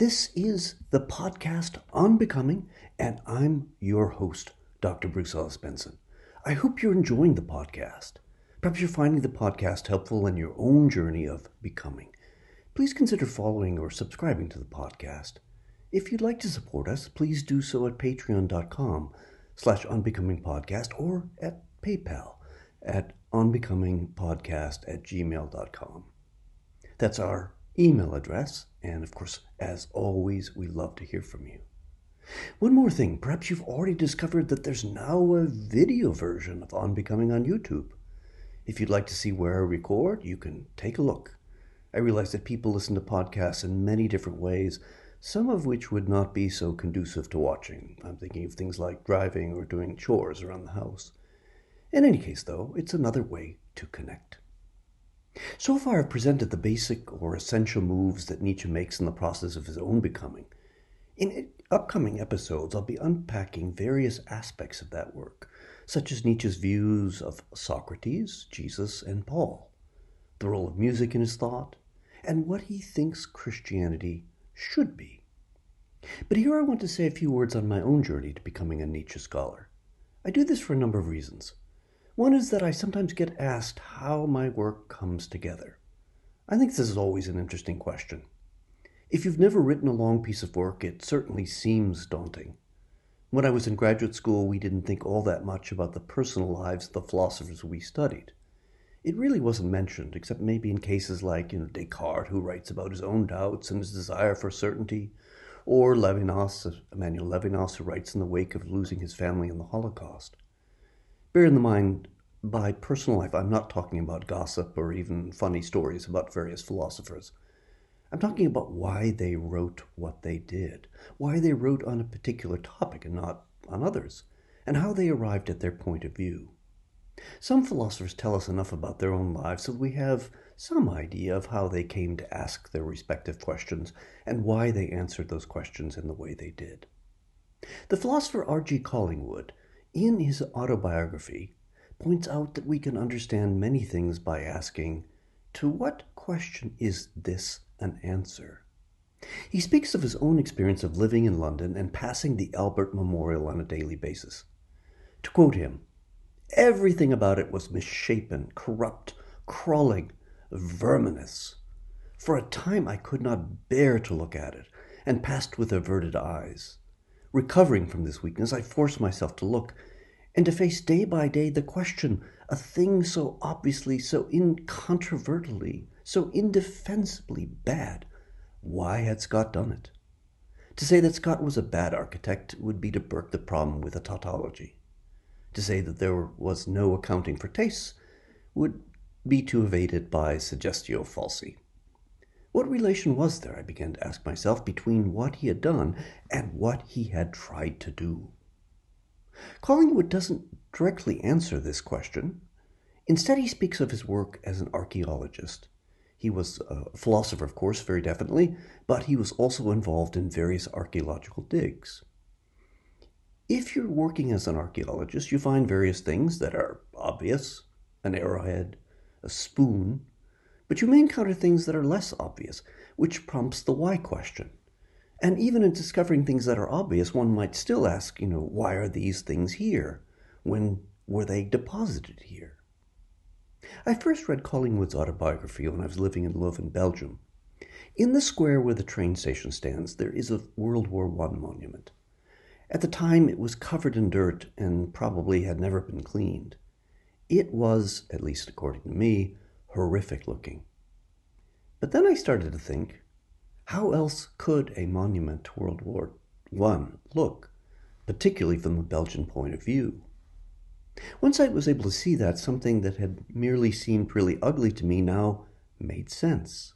This is the podcast on becoming, and I'm your host, Dr. Bruce Ellis Benson. I hope you're enjoying the podcast. Perhaps you're finding the podcast helpful in your own journey of becoming. Please consider following or subscribing to the podcast. If you'd like to support us, please do so at patreon.com slash onbecomingpodcast or at PayPal at onbecomingpodcast at gmail.com. That's our email address, and of course, as always, we love to hear from you. One more thing, perhaps you've already discovered that there's now a video version of On Becoming on YouTube. If you'd like to see where I record, you can take a look. I realize that people listen to podcasts in many different ways, some of which would not be so conducive to watching. I'm thinking of things like driving or doing chores around the house. In any case, though, it's another way to connect. So far, I've presented the basic or essential moves that Nietzsche makes in the process of his own becoming. In upcoming episodes, I'll be unpacking various aspects of that work, such as Nietzsche's views of Socrates, Jesus, and Paul, the role of music in his thought, and what he thinks Christianity should be. But here I want to say a few words on my own journey to becoming a Nietzsche scholar. I do this for a number of reasons. One is that I sometimes get asked how my work comes together. I think this is always an interesting question. If you've never written a long piece of work, it certainly seems daunting. When I was in graduate school, we didn't think all that much about the personal lives of the philosophers we studied. It really wasn't mentioned, except maybe in cases like you know, Descartes, who writes about his own doubts and his desire for certainty, or Levinas, Emmanuel Levinas, who writes in the wake of losing his family in the Holocaust. Bear in the mind, by personal life, I'm not talking about gossip or even funny stories about various philosophers. I'm talking about why they wrote what they did, why they wrote on a particular topic and not on others, and how they arrived at their point of view. Some philosophers tell us enough about their own lives so we have some idea of how they came to ask their respective questions and why they answered those questions in the way they did. The philosopher R.G. Collingwood, in his autobiography, points out that we can understand many things by asking, To what question is this an answer? He speaks of his own experience of living in London and passing the Albert Memorial on a daily basis. To quote him, Everything about it was misshapen, corrupt, crawling, verminous. For a time I could not bear to look at it, and passed with averted eyes. Recovering from this weakness, I forced myself to look, and to face day by day the question a thing so obviously, so incontrovertibly, so indefensibly bad why had Scott done it? To say that Scott was a bad architect would be to burke the problem with a tautology. To say that there was no accounting for tastes would be to evade it by suggestio falsi. What relation was there, I began to ask myself, between what he had done and what he had tried to do? Collingwood doesn't directly answer this question. Instead, he speaks of his work as an archaeologist. He was a philosopher, of course, very definitely, but he was also involved in various archaeological digs. If you're working as an archaeologist, you find various things that are obvious an arrowhead, a spoon, but you may encounter things that are less obvious, which prompts the why question. And even in discovering things that are obvious, one might still ask, you know, why are these things here? When were they deposited here? I first read Collingwood's autobiography when I was living in Leuven, Belgium. In the square where the train station stands, there is a World War I monument. At the time, it was covered in dirt and probably had never been cleaned. It was, at least according to me, horrific looking. But then I started to think how else could a monument to World War I look, particularly from the Belgian point of view? Once I was able to see that, something that had merely seemed really ugly to me now made sense.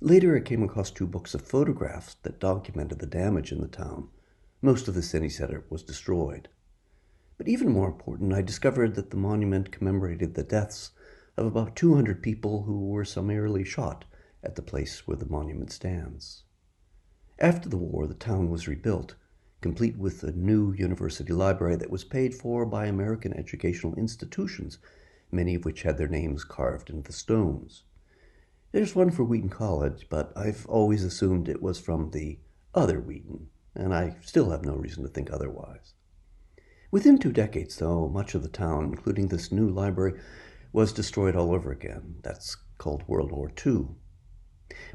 Later, I came across two books of photographs that documented the damage in the town most of the city center was destroyed. But even more important, I discovered that the monument commemorated the deaths of about 200 people who were summarily shot at the place where the monument stands. After the war, the town was rebuilt, complete with a new university library that was paid for by American educational institutions, many of which had their names carved into the stones. There's one for Wheaton College, but I've always assumed it was from the other Wheaton, and I still have no reason to think otherwise. Within two decades, though, much of the town, including this new library, was destroyed all over again. That's called World War II.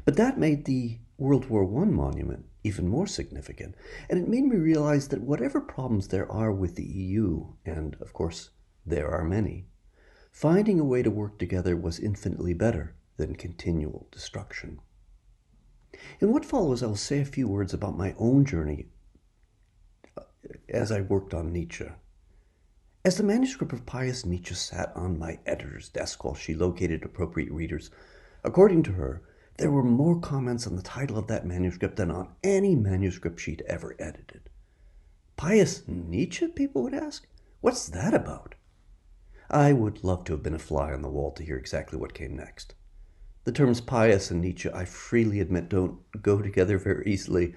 But that made the World War I monument even more significant, and it made me realize that whatever problems there are with the EU, and of course there are many, finding a way to work together was infinitely better than continual destruction. In what follows, I'll say a few words about my own journey uh, as I worked on Nietzsche. As the manuscript of Pious Nietzsche sat on my editor's desk while she located appropriate readers, according to her, there were more comments on the title of that manuscript than on any manuscript she'd ever edited. Pious Nietzsche, people would ask? What's that about? I would love to have been a fly on the wall to hear exactly what came next. The terms pious and Nietzsche, I freely admit, don't go together very easily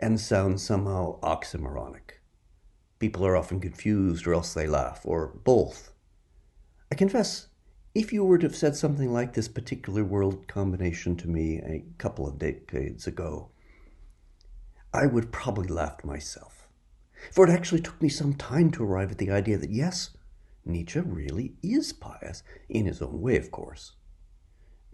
and sound somehow oxymoronic. People are often confused or else they laugh, or both. I confess, if you were to have said something like this particular word combination to me a couple of decades ago, I would probably laughed myself. For it actually took me some time to arrive at the idea that yes, Nietzsche really is pious, in his own way, of course.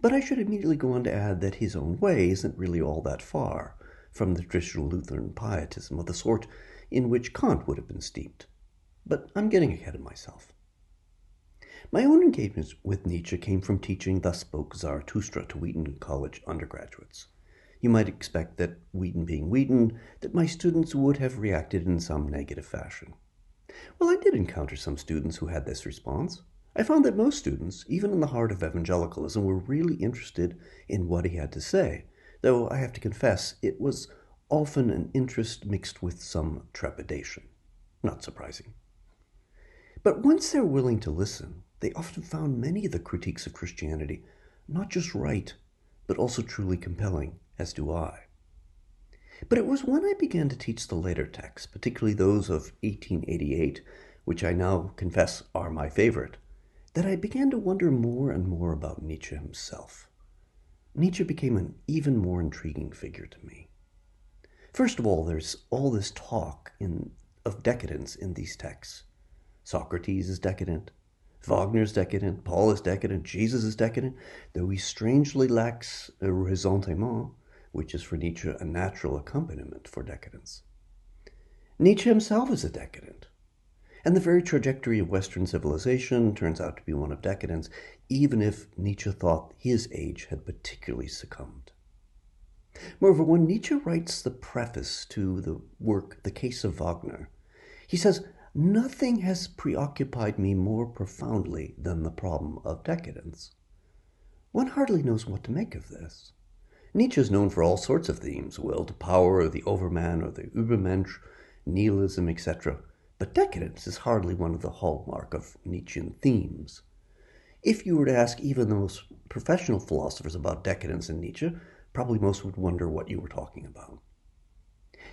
But I should immediately go on to add that his own way isn't really all that far from the traditional Lutheran pietism of the sort in which Kant would have been steeped. But I'm getting ahead of myself. My own engagement with Nietzsche came from teaching Thus Spoke Zarathustra to Wheaton College undergraduates. You might expect that, Wheaton being Wheaton, that my students would have reacted in some negative fashion. Well, I did encounter some students who had this response. I found that most students, even in the heart of evangelicalism, were really interested in what he had to say, though I have to confess it was often an interest mixed with some trepidation. Not surprising. But once they're willing to listen, they often found many of the critiques of Christianity not just right, but also truly compelling, as do I. But it was when I began to teach the later texts, particularly those of 1888, which I now confess are my favorite, that I began to wonder more and more about Nietzsche himself. Nietzsche became an even more intriguing figure to me. First of all, there's all this talk in, of decadence in these texts. Socrates is decadent, Wagner's decadent, Paul is decadent, Jesus is decadent, though he strangely lacks a ressentiment, which is for Nietzsche a natural accompaniment for decadence. Nietzsche himself is a decadent, and the very trajectory of Western civilization turns out to be one of decadence, even if Nietzsche thought his age had particularly succumbed. Moreover, when Nietzsche writes the preface to the work The Case of Wagner, he says, Nothing has preoccupied me more profoundly than the problem of decadence. One hardly knows what to make of this. Nietzsche is known for all sorts of themes will to power, or the overman, or the übermensch, nihilism, etc. But decadence is hardly one of the hallmark of Nietzschean themes. If you were to ask even the most professional philosophers about decadence in Nietzsche, probably most would wonder what you were talking about.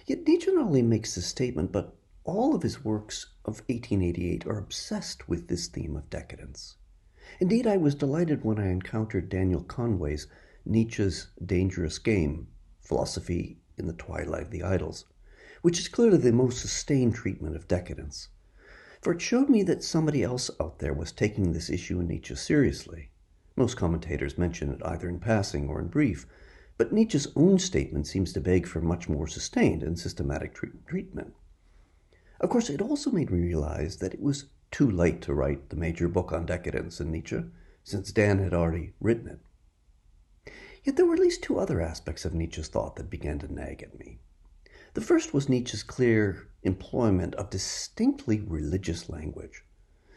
Yet Nietzsche not only makes this statement, but all of his works of 1888 are obsessed with this theme of decadence. Indeed, I was delighted when I encountered Daniel Conway's Nietzsche's Dangerous Game Philosophy in the Twilight of the Idols, which is clearly the most sustained treatment of decadence. For it showed me that somebody else out there was taking this issue in Nietzsche seriously. Most commentators mention it either in passing or in brief, but Nietzsche's own statement seems to beg for much more sustained and systematic treatment. Of course, it also made me realize that it was too late to write the major book on decadence in Nietzsche, since Dan had already written it. Yet there were at least two other aspects of Nietzsche's thought that began to nag at me. The first was Nietzsche's clear employment of distinctly religious language.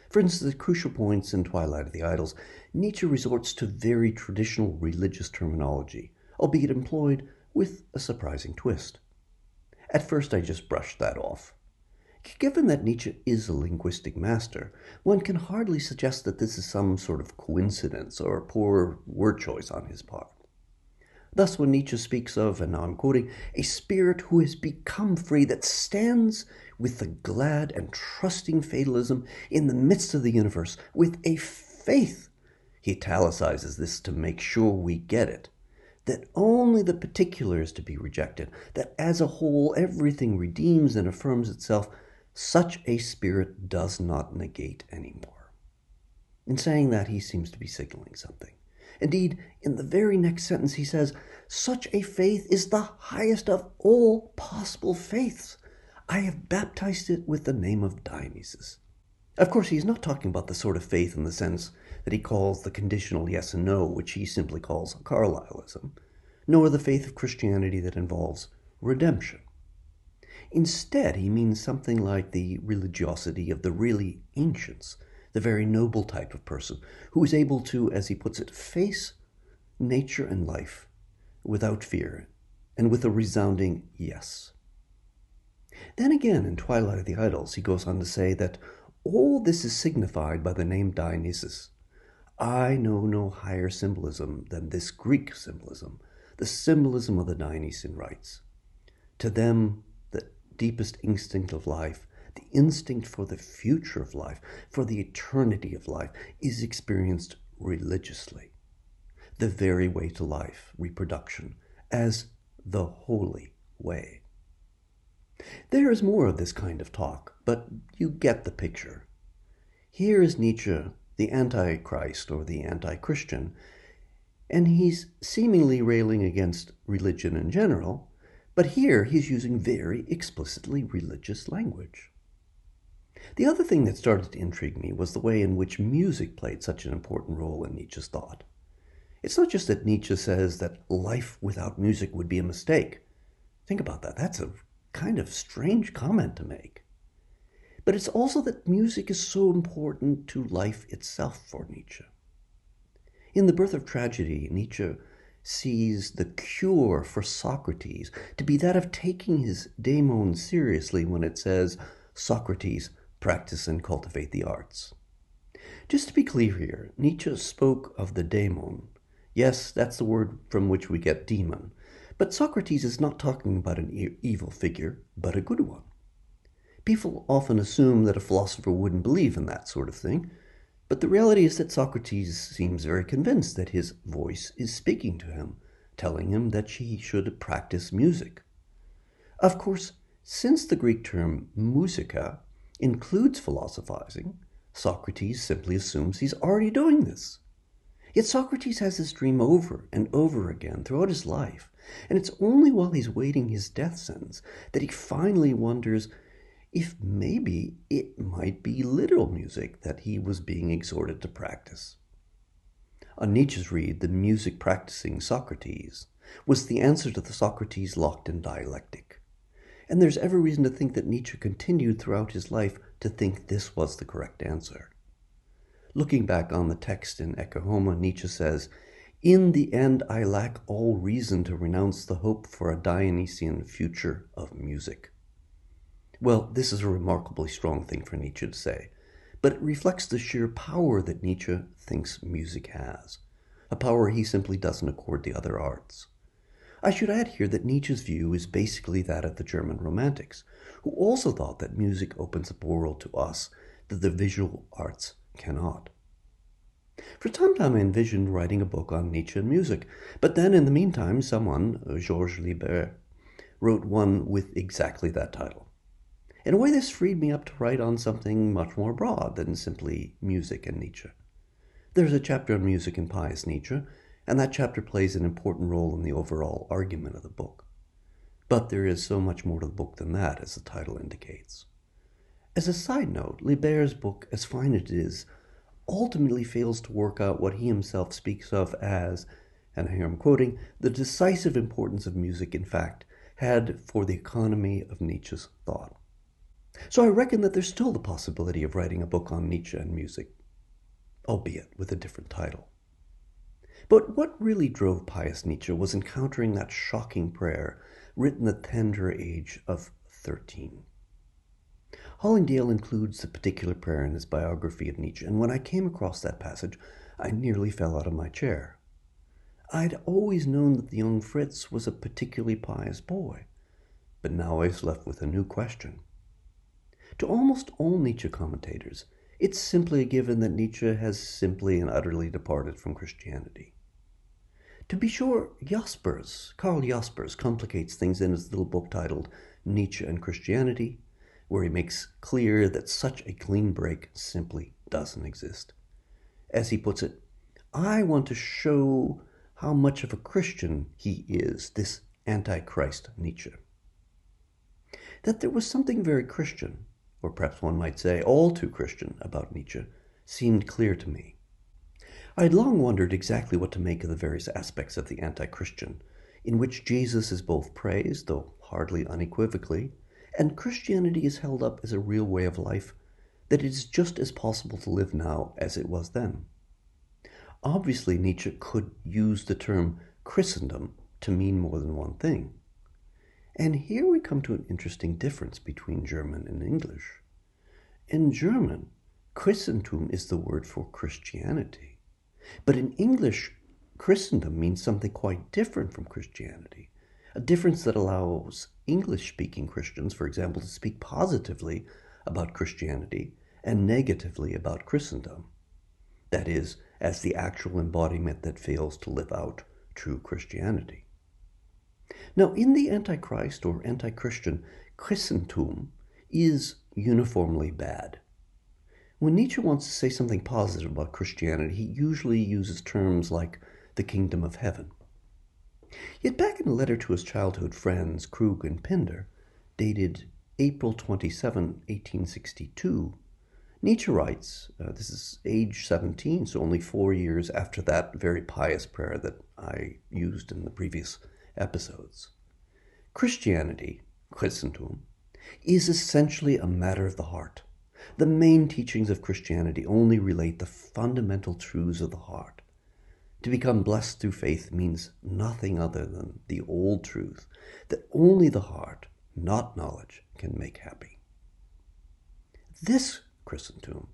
For instance, at crucial points in Twilight of the Idols, Nietzsche resorts to very traditional religious terminology, albeit employed with a surprising twist. At first, I just brushed that off. Given that Nietzsche is a linguistic master, one can hardly suggest that this is some sort of coincidence or poor word choice on his part. Thus, when Nietzsche speaks of, and now I'm quoting, a spirit who has become free that stands with the glad and trusting fatalism in the midst of the universe, with a faith He italicizes this to make sure we get it that only the particular is to be rejected, that as a whole everything redeems and affirms itself, such a spirit does not negate anymore. In saying that, he seems to be signaling something. Indeed, in the very next sentence, he says, Such a faith is the highest of all possible faiths. I have baptized it with the name of Dionysus. Of course, he's not talking about the sort of faith in the sense that he calls the conditional yes and no, which he simply calls Carlylism, nor the faith of Christianity that involves redemption. Instead, he means something like the religiosity of the really ancients, the very noble type of person who is able to, as he puts it, face nature and life without fear and with a resounding yes. Then again, in Twilight of the Idols, he goes on to say that all this is signified by the name Dionysus, I know no higher symbolism than this Greek symbolism, the symbolism of the Dionysian rites. To them, the deepest instinct of life, the instinct for the future of life, for the eternity of life, is experienced religiously. The very way to life, reproduction, as the holy way. There is more of this kind of talk, but you get the picture. Here is Nietzsche the Antichrist or the anti Christian, and he's seemingly railing against religion in general, but here he's using very explicitly religious language. The other thing that started to intrigue me was the way in which music played such an important role in Nietzsche's thought. It's not just that Nietzsche says that life without music would be a mistake. Think about that. That's a kind of strange comment to make. But it's also that music is so important to life itself for Nietzsche. In The Birth of Tragedy, Nietzsche sees the cure for Socrates to be that of taking his daemon seriously when it says, Socrates, practice and cultivate the arts. Just to be clear here, Nietzsche spoke of the daemon. Yes, that's the word from which we get demon. But Socrates is not talking about an evil figure, but a good one. People often assume that a philosopher wouldn't believe in that sort of thing, but the reality is that Socrates seems very convinced that his voice is speaking to him, telling him that he should practice music. Of course, since the Greek term musica includes philosophizing, Socrates simply assumes he's already doing this. Yet Socrates has this dream over and over again throughout his life, and it's only while he's waiting his death sentence that he finally wonders if maybe it might be literal music that he was being exhorted to practice. On Nietzsche's read, the music practicing Socrates was the answer to the Socrates locked in dialectic. And there's every reason to think that Nietzsche continued throughout his life to think this was the correct answer. Looking back on the text in Ecce Homo, Nietzsche says, In the end, I lack all reason to renounce the hope for a Dionysian future of music. Well, this is a remarkably strong thing for Nietzsche to say, but it reflects the sheer power that Nietzsche thinks music has, a power he simply doesn't accord the other arts. I should add here that Nietzsche's view is basically that of the German Romantics, who also thought that music opens up a world to us that the visual arts cannot. For some time I envisioned writing a book on Nietzsche and music, but then in the meantime someone, Georges Liébert, wrote one with exactly that title. In a way, this freed me up to write on something much more broad than simply music and Nietzsche. There's a chapter on music and pious Nietzsche, and that chapter plays an important role in the overall argument of the book. But there is so much more to the book than that, as the title indicates. As a side note, Liébert's book, as fine as it is, ultimately fails to work out what he himself speaks of as, and here I'm quoting, the decisive importance of music, in fact, had for the economy of Nietzsche's thought. So I reckon that there's still the possibility of writing a book on Nietzsche and music, albeit with a different title. But what really drove pious Nietzsche was encountering that shocking prayer written at the tender age of 13. Hollingdale includes the particular prayer in his biography of Nietzsche, and when I came across that passage, I nearly fell out of my chair. I'd always known that the young Fritz was a particularly pious boy, but now I was left with a new question. To almost all Nietzsche commentators, It's simply a given that Nietzsche has simply and utterly departed from Christianity. To be sure, Jaspers, Karl Jaspers, complicates things in his little book titled Nietzsche and Christianity, where he makes clear that such a clean break simply doesn't exist. As he puts it, I want to show how much of a Christian he is, this Antichrist Nietzsche. That there was something very Christian, or perhaps one might say all too Christian, about Nietzsche seemed clear to me. I had long wondered exactly what to make of the various aspects of the anti Christian, in which Jesus is both praised, though hardly unequivocally, and Christianity is held up as a real way of life that it is just as possible to live now as it was then. Obviously, Nietzsche could use the term Christendom to mean more than one thing. And here we come to an interesting difference between German and English. In German, Christentum is the word for Christianity. But in English, Christendom means something quite different from Christianity, a difference that allows English speaking Christians, for example, to speak positively about Christianity and negatively about Christendom. That is, as the actual embodiment that fails to live out true Christianity. Now, in the Antichrist or anti Christian, Christentum is uniformly bad. When Nietzsche wants to say something positive about Christianity, he usually uses terms like the kingdom of heaven. Yet back in a letter to his childhood friends, Krug and Pinder, dated April 27, 1862, Nietzsche writes, uh, this is age 17, so only four years after that very pious prayer that I used in the previous episodes. Christianity, Christentum, is essentially a matter of the heart. The main teachings of Christianity only relate the fundamental truths of the heart. To become blessed through faith means nothing other than the old truth that only the heart, not knowledge, can make happy. This Christendom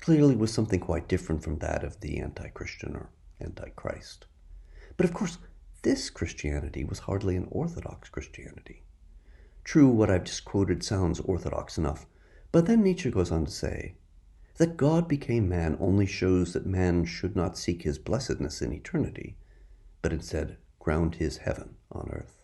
clearly was something quite different from that of the anti Christian or anti-Christ. But of course, this Christianity was hardly an orthodox Christianity. True, what I've just quoted sounds orthodox enough but then Nietzsche goes on to say that God became man only shows that man should not seek his blessedness in eternity, but instead ground his heaven on earth.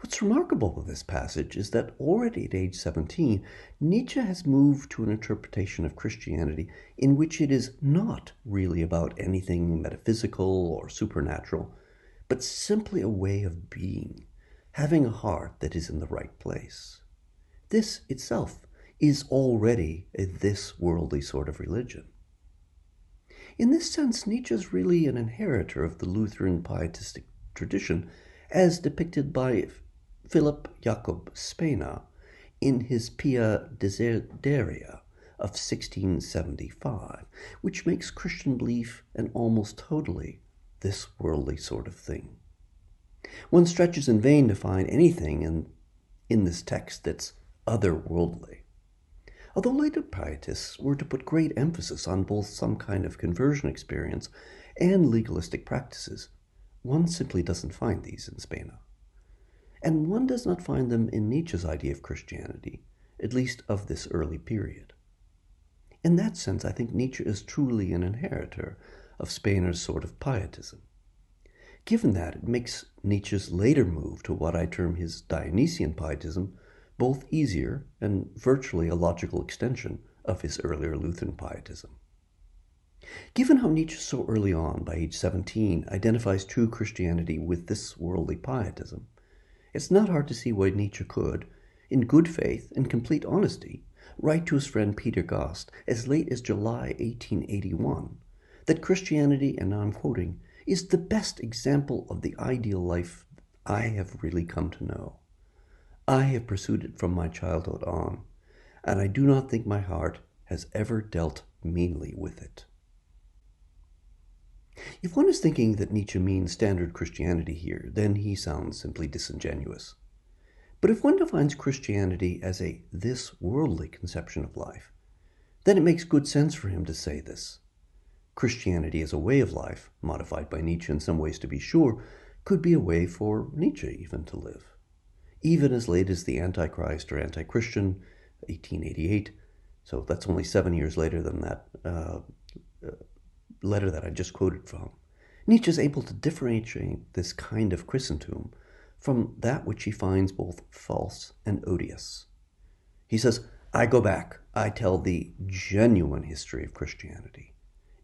What's remarkable with this passage is that already at age 17, Nietzsche has moved to an interpretation of Christianity in which it is not really about anything metaphysical or supernatural, but simply a way of being, having a heart that is in the right place. This itself is already a this worldly sort of religion. In this sense, Nietzsche is really an inheritor of the Lutheran pietistic tradition as depicted by Philip Jakob Spener in his Pia Desideria of 1675, which makes Christian belief an almost totally this worldly sort of thing. One stretches in vain to find anything in, in this text that's otherworldly although later pietists were to put great emphasis on both some kind of conversion experience and legalistic practices, one simply doesn't find these in Spener. And one does not find them in Nietzsche's idea of Christianity, at least of this early period. In that sense, I think Nietzsche is truly an inheritor of Spener's sort of pietism. Given that, it makes Nietzsche's later move to what I term his Dionysian pietism both easier and virtually a logical extension of his earlier Lutheran pietism. Given how Nietzsche so early on, by age 17, identifies true Christianity with this worldly pietism, it's not hard to see why Nietzsche could, in good faith and complete honesty, write to his friend Peter Gast as late as July 1881 that Christianity, and now I'm quoting, is the best example of the ideal life I have really come to know. I have pursued it from my childhood on, and I do not think my heart has ever dealt meanly with it. If one is thinking that Nietzsche means standard Christianity here, then he sounds simply disingenuous. But if one defines Christianity as a this worldly conception of life, then it makes good sense for him to say this. Christianity as a way of life, modified by Nietzsche in some ways to be sure, could be a way for Nietzsche even to live even as late as the Antichrist or Anti Christian, 1888, So that's only seven years later than that uh, uh, letter that I just quoted from. Nietzsche is able to differentiate this kind of Christendom from that which he finds both false and odious. He says, I go back, I tell the genuine history of Christianity.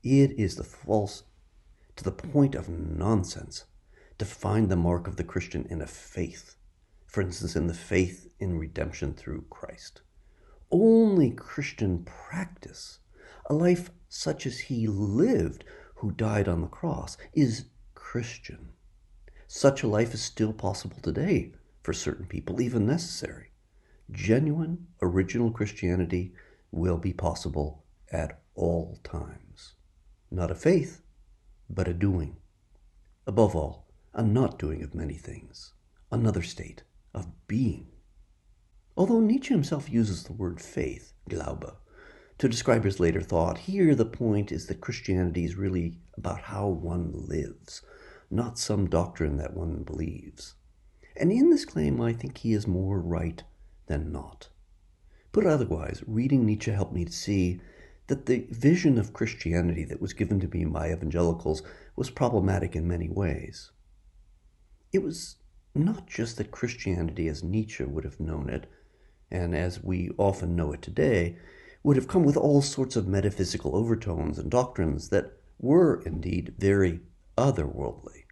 It is the false to the point of nonsense to find the mark of the Christian in a faith, for instance, in the faith in redemption through Christ. Only Christian practice, a life such as he lived who died on the cross, is Christian. Such a life is still possible today for certain people, even necessary. Genuine, original Christianity will be possible at all times. Not a faith, but a doing. Above all, a not doing of many things, another state of being. Although Nietzsche himself uses the word faith, Glaube, to describe his later thought, here the point is that Christianity is really about how one lives, not some doctrine that one believes. And in this claim, I think he is more right than not. Put otherwise, reading Nietzsche helped me to see that the vision of Christianity that was given to me by evangelicals was problematic in many ways. It was not just that Christianity, as Nietzsche would have known it, and as we often know it today, would have come with all sorts of metaphysical overtones and doctrines that were indeed very otherworldly.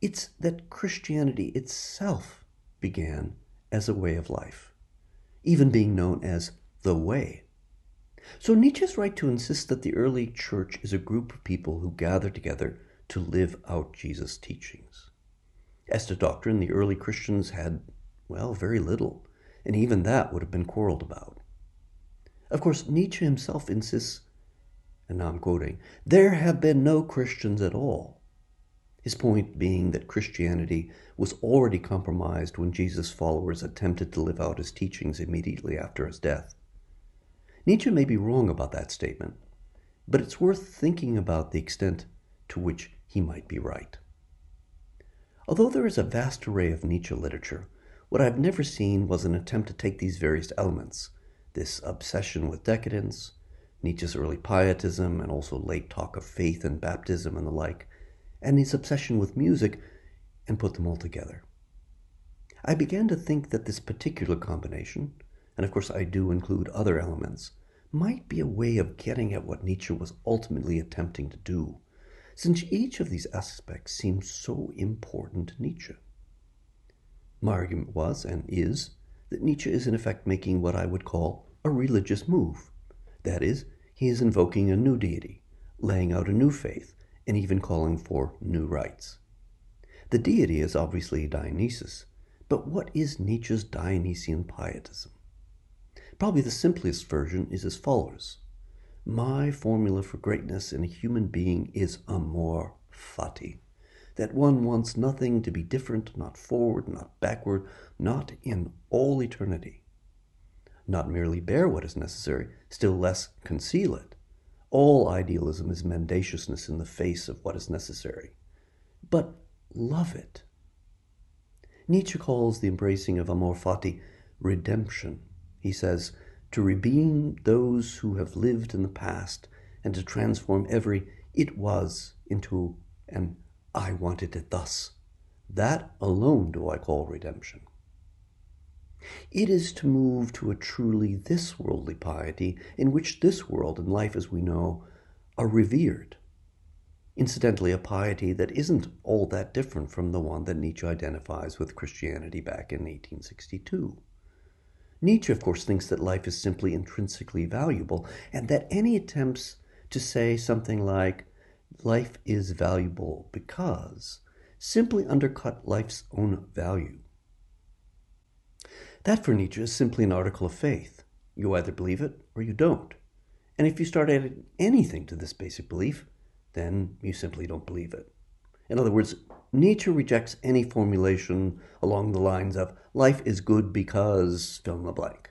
It's that Christianity itself began as a way of life, even being known as the way. So Nietzsche's right to insist that the early church is a group of people who gather together to live out Jesus' teachings. As to doctrine, the early Christians had, well, very little, and even that would have been quarreled about. Of course, Nietzsche himself insists, and now I'm quoting, there have been no Christians at all. His point being that Christianity was already compromised when Jesus' followers attempted to live out his teachings immediately after his death. Nietzsche may be wrong about that statement, but it's worth thinking about the extent to which he might be right. Although there is a vast array of Nietzsche literature, what I've never seen was an attempt to take these various elements this obsession with decadence, Nietzsche's early pietism, and also late talk of faith and baptism and the like, and his obsession with music, and put them all together. I began to think that this particular combination, and of course I do include other elements, might be a way of getting at what Nietzsche was ultimately attempting to do since each of these aspects seems so important to Nietzsche. My argument was, and is, that Nietzsche is in effect making what I would call a religious move. That is, he is invoking a new deity, laying out a new faith, and even calling for new rites. The deity is obviously Dionysus, but what is Nietzsche's Dionysian pietism? Probably the simplest version is as follows my formula for greatness in a human being is amor fati. That one wants nothing to be different, not forward, not backward, not in all eternity. Not merely bear what is necessary, still less conceal it. All idealism is mendaciousness in the face of what is necessary. But love it. Nietzsche calls the embracing of amor fati redemption. He says, to redeem those who have lived in the past and to transform every it was into an I wanted it thus. That alone do I call redemption. It is to move to a truly this worldly piety in which this world and life as we know are revered. Incidentally, a piety that isn't all that different from the one that Nietzsche identifies with Christianity back in 1862. Nietzsche, of course, thinks that life is simply intrinsically valuable, and that any attempts to say something like, life is valuable because, simply undercut life's own value. That for Nietzsche is simply an article of faith. You either believe it or you don't. And if you start adding anything to this basic belief, then you simply don't believe it. In other words, Nietzsche rejects any formulation along the lines of life is good because fill in the blank.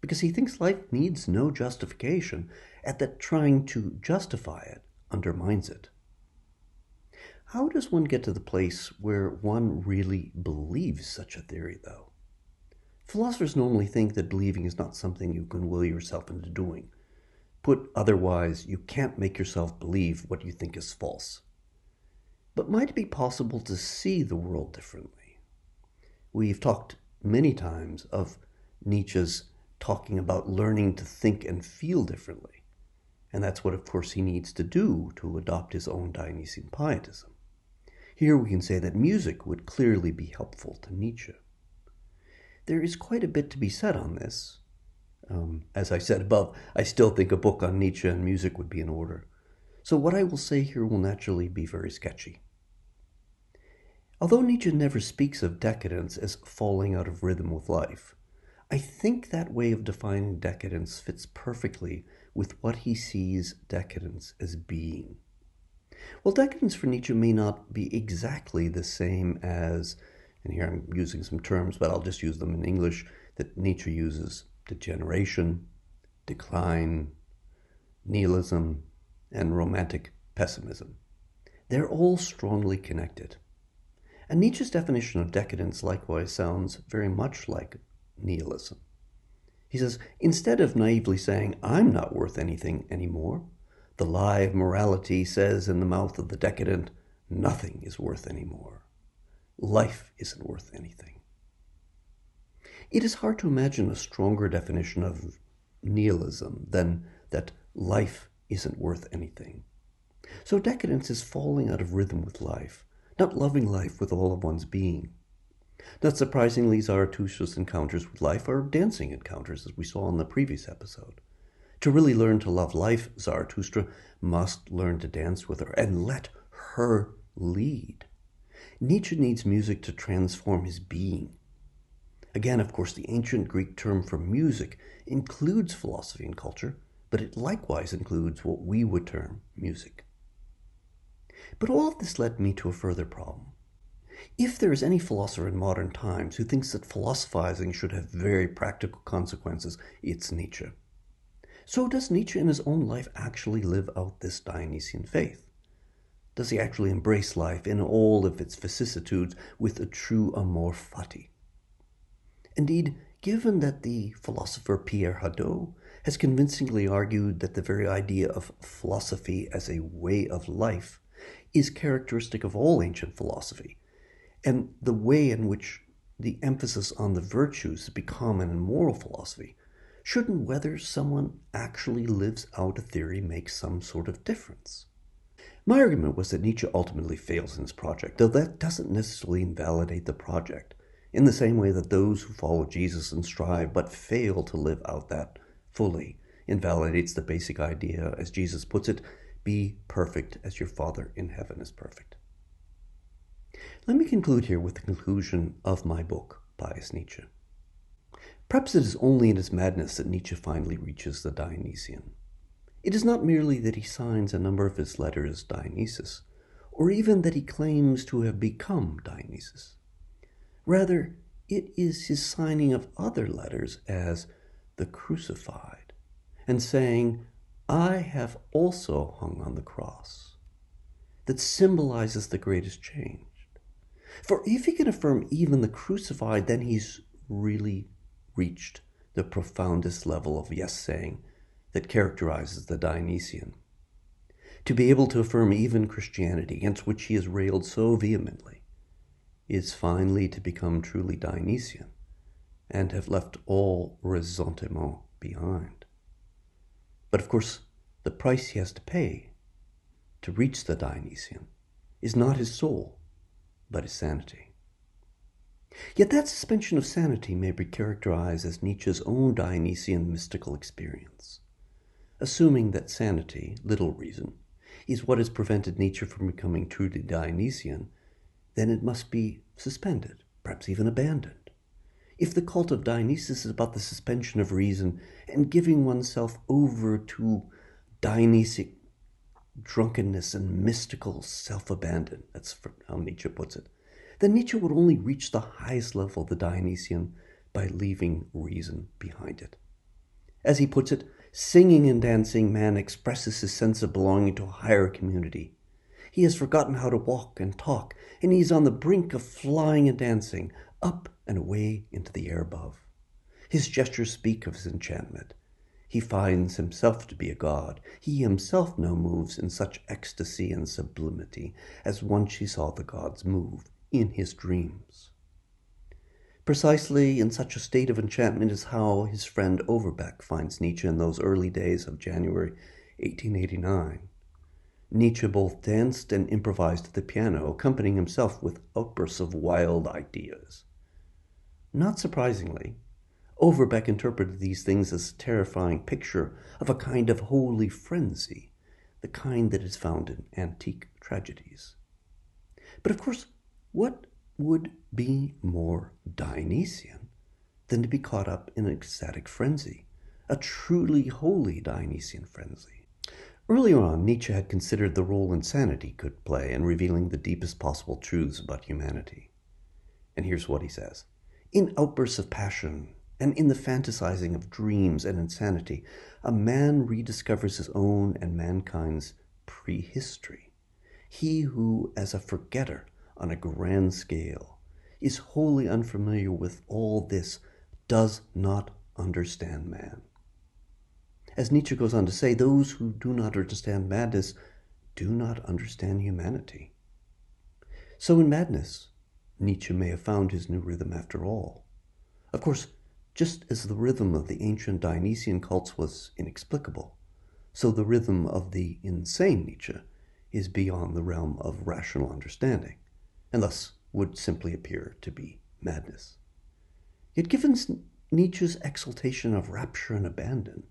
Because he thinks life needs no justification, and that trying to justify it undermines it. How does one get to the place where one really believes such a theory, though? Philosophers normally think that believing is not something you can will yourself into doing. Put otherwise, you can't make yourself believe what you think is false. But might it be possible to see the world differently? We've talked many times of Nietzsche's talking about learning to think and feel differently. And that's what, of course, he needs to do to adopt his own Dionysian pietism. Here we can say that music would clearly be helpful to Nietzsche. There is quite a bit to be said on this. Um, as I said above, I still think a book on Nietzsche and music would be in order. So what I will say here will naturally be very sketchy. Although Nietzsche never speaks of decadence as falling out of rhythm with life, I think that way of defining decadence fits perfectly with what he sees decadence as being. Well, decadence for Nietzsche may not be exactly the same as, and here I'm using some terms, but I'll just use them in English, that Nietzsche uses degeneration, decline, nihilism, and romantic pessimism. They're all strongly connected. And Nietzsche's definition of decadence likewise sounds very much like nihilism. He says, instead of naively saying, I'm not worth anything anymore, the lie of morality says in the mouth of the decadent, nothing is worth anymore. Life isn't worth anything. It is hard to imagine a stronger definition of nihilism than that life isn't worth anything. So decadence is falling out of rhythm with life, not loving life with all of one's being. Not surprisingly, Zarathustra's encounters with life are dancing encounters, as we saw in the previous episode. To really learn to love life, Zarathustra must learn to dance with her and let her lead. Nietzsche needs music to transform his being. Again, of course, the ancient Greek term for music includes philosophy and culture, but it likewise includes what we would term music. But all of this led me to a further problem. If there is any philosopher in modern times who thinks that philosophizing should have very practical consequences, it's Nietzsche. So, does Nietzsche in his own life actually live out this Dionysian faith? Does he actually embrace life in all of its vicissitudes with a true amor fati? Indeed, given that the philosopher Pierre Hadot has convincingly argued that the very idea of philosophy as a way of life is characteristic of all ancient philosophy, and the way in which the emphasis on the virtues has become in moral philosophy, shouldn't whether someone actually lives out a theory make some sort of difference? My argument was that Nietzsche ultimately fails in his project, though that doesn't necessarily invalidate the project, in the same way that those who follow Jesus and strive but fail to live out that fully invalidates the basic idea, as Jesus puts it, be perfect as your Father in heaven is perfect. Let me conclude here with the conclusion of my book, Pious Nietzsche. Perhaps it is only in his madness that Nietzsche finally reaches the Dionysian. It is not merely that he signs a number of his letters Dionysus, or even that he claims to have become Dionysus. Rather, it is his signing of other letters as the crucified, and saying, I have also hung on the cross, that symbolizes the greatest change. For if he can affirm even the crucified, then he's really reached the profoundest level of yes saying that characterizes the Dionysian. To be able to affirm even Christianity, against which he has railed so vehemently, is finally to become truly Dionysian and have left all ressentiment behind. But of course, the price he has to pay to reach the Dionysian is not his soul, but his sanity. Yet that suspension of sanity may be characterized as Nietzsche's own Dionysian mystical experience. Assuming that sanity, little reason, is what has prevented Nietzsche from becoming truly Dionysian, then it must be suspended, perhaps even abandoned. If the cult of Dionysus is about the suspension of reason and giving oneself over to Dionysic drunkenness and mystical self abandon, that's how Nietzsche puts it, then Nietzsche would only reach the highest level of the Dionysian by leaving reason behind it. As he puts it, singing and dancing, man expresses his sense of belonging to a higher community. He has forgotten how to walk and talk, and he is on the brink of flying and dancing, up and away into the air above. His gestures speak of his enchantment. He finds himself to be a god. He himself now moves in such ecstasy and sublimity as once he saw the gods move in his dreams. Precisely in such a state of enchantment is how his friend Overbeck finds Nietzsche in those early days of January 1889. Nietzsche both danced and improvised at the piano, accompanying himself with outbursts of wild ideas. Not surprisingly, Overbeck interpreted these things as a terrifying picture of a kind of holy frenzy, the kind that is found in antique tragedies. But of course, what would be more Dionysian than to be caught up in an ecstatic frenzy, a truly holy Dionysian frenzy. Earlier on, Nietzsche had considered the role insanity could play in revealing the deepest possible truths about humanity. And here's what he says In outbursts of passion and in the fantasizing of dreams and insanity, a man rediscovers his own and mankind's prehistory. He who, as a forgetter on a grand scale, is wholly unfamiliar with all this, does not understand man. As Nietzsche goes on to say, those who do not understand madness do not understand humanity. So in madness, Nietzsche may have found his new rhythm after all. Of course, just as the rhythm of the ancient Dionysian cults was inexplicable, so the rhythm of the insane Nietzsche is beyond the realm of rational understanding, and thus would simply appear to be madness. Yet, given Nietzsche's exaltation of rapture and abandon,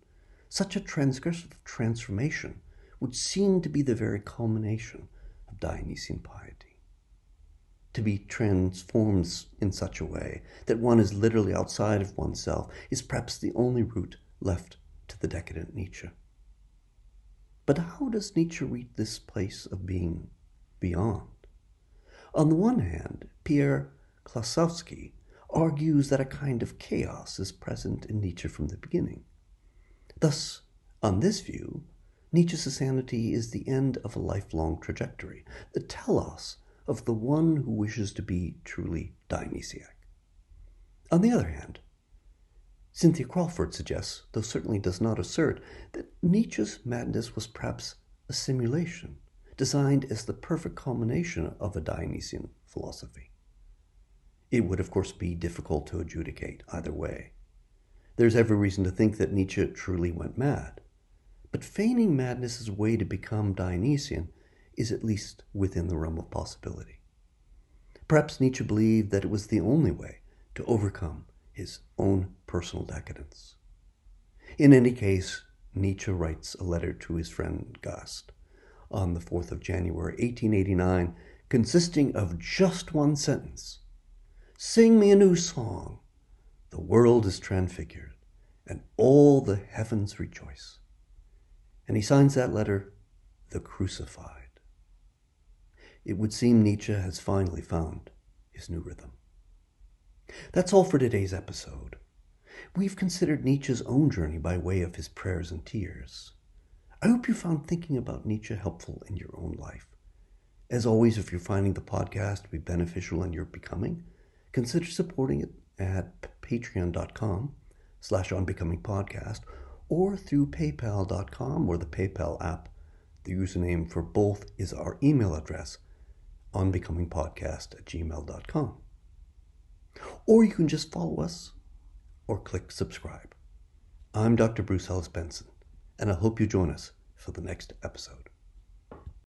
such a transgressive transformation would seem to be the very culmination of Dionysian piety. To be transformed in such a way that one is literally outside of oneself is perhaps the only route left to the decadent Nietzsche. But how does Nietzsche reach this place of being beyond? On the one hand, Pierre Klossowski argues that a kind of chaos is present in Nietzsche from the beginning. Thus, on this view, Nietzsche's insanity is the end of a lifelong trajectory, the telos of the one who wishes to be truly Dionysiac. On the other hand, Cynthia Crawford suggests, though certainly does not assert, that Nietzsche's madness was perhaps a simulation, designed as the perfect culmination of a Dionysian philosophy. It would, of course, be difficult to adjudicate either way. There's every reason to think that Nietzsche truly went mad, but feigning madness as a way to become Dionysian is at least within the realm of possibility. Perhaps Nietzsche believed that it was the only way to overcome his own personal decadence. In any case, Nietzsche writes a letter to his friend Gast on the 4th of January, 1889, consisting of just one sentence Sing me a new song. The world is transfigured, and all the heavens rejoice. And he signs that letter, The Crucified. It would seem Nietzsche has finally found his new rhythm. That's all for today's episode. We've considered Nietzsche's own journey by way of his prayers and tears. I hope you found thinking about Nietzsche helpful in your own life. As always, if you're finding the podcast to be beneficial in your becoming, consider supporting it at patreon.com slash onbecomingpodcast or through paypal.com or the PayPal app. The username for both is our email address, onbecomingpodcast at gmail.com. Or you can just follow us or click subscribe. I'm Dr. Bruce Ellis Benson and I hope you join us for the next episode.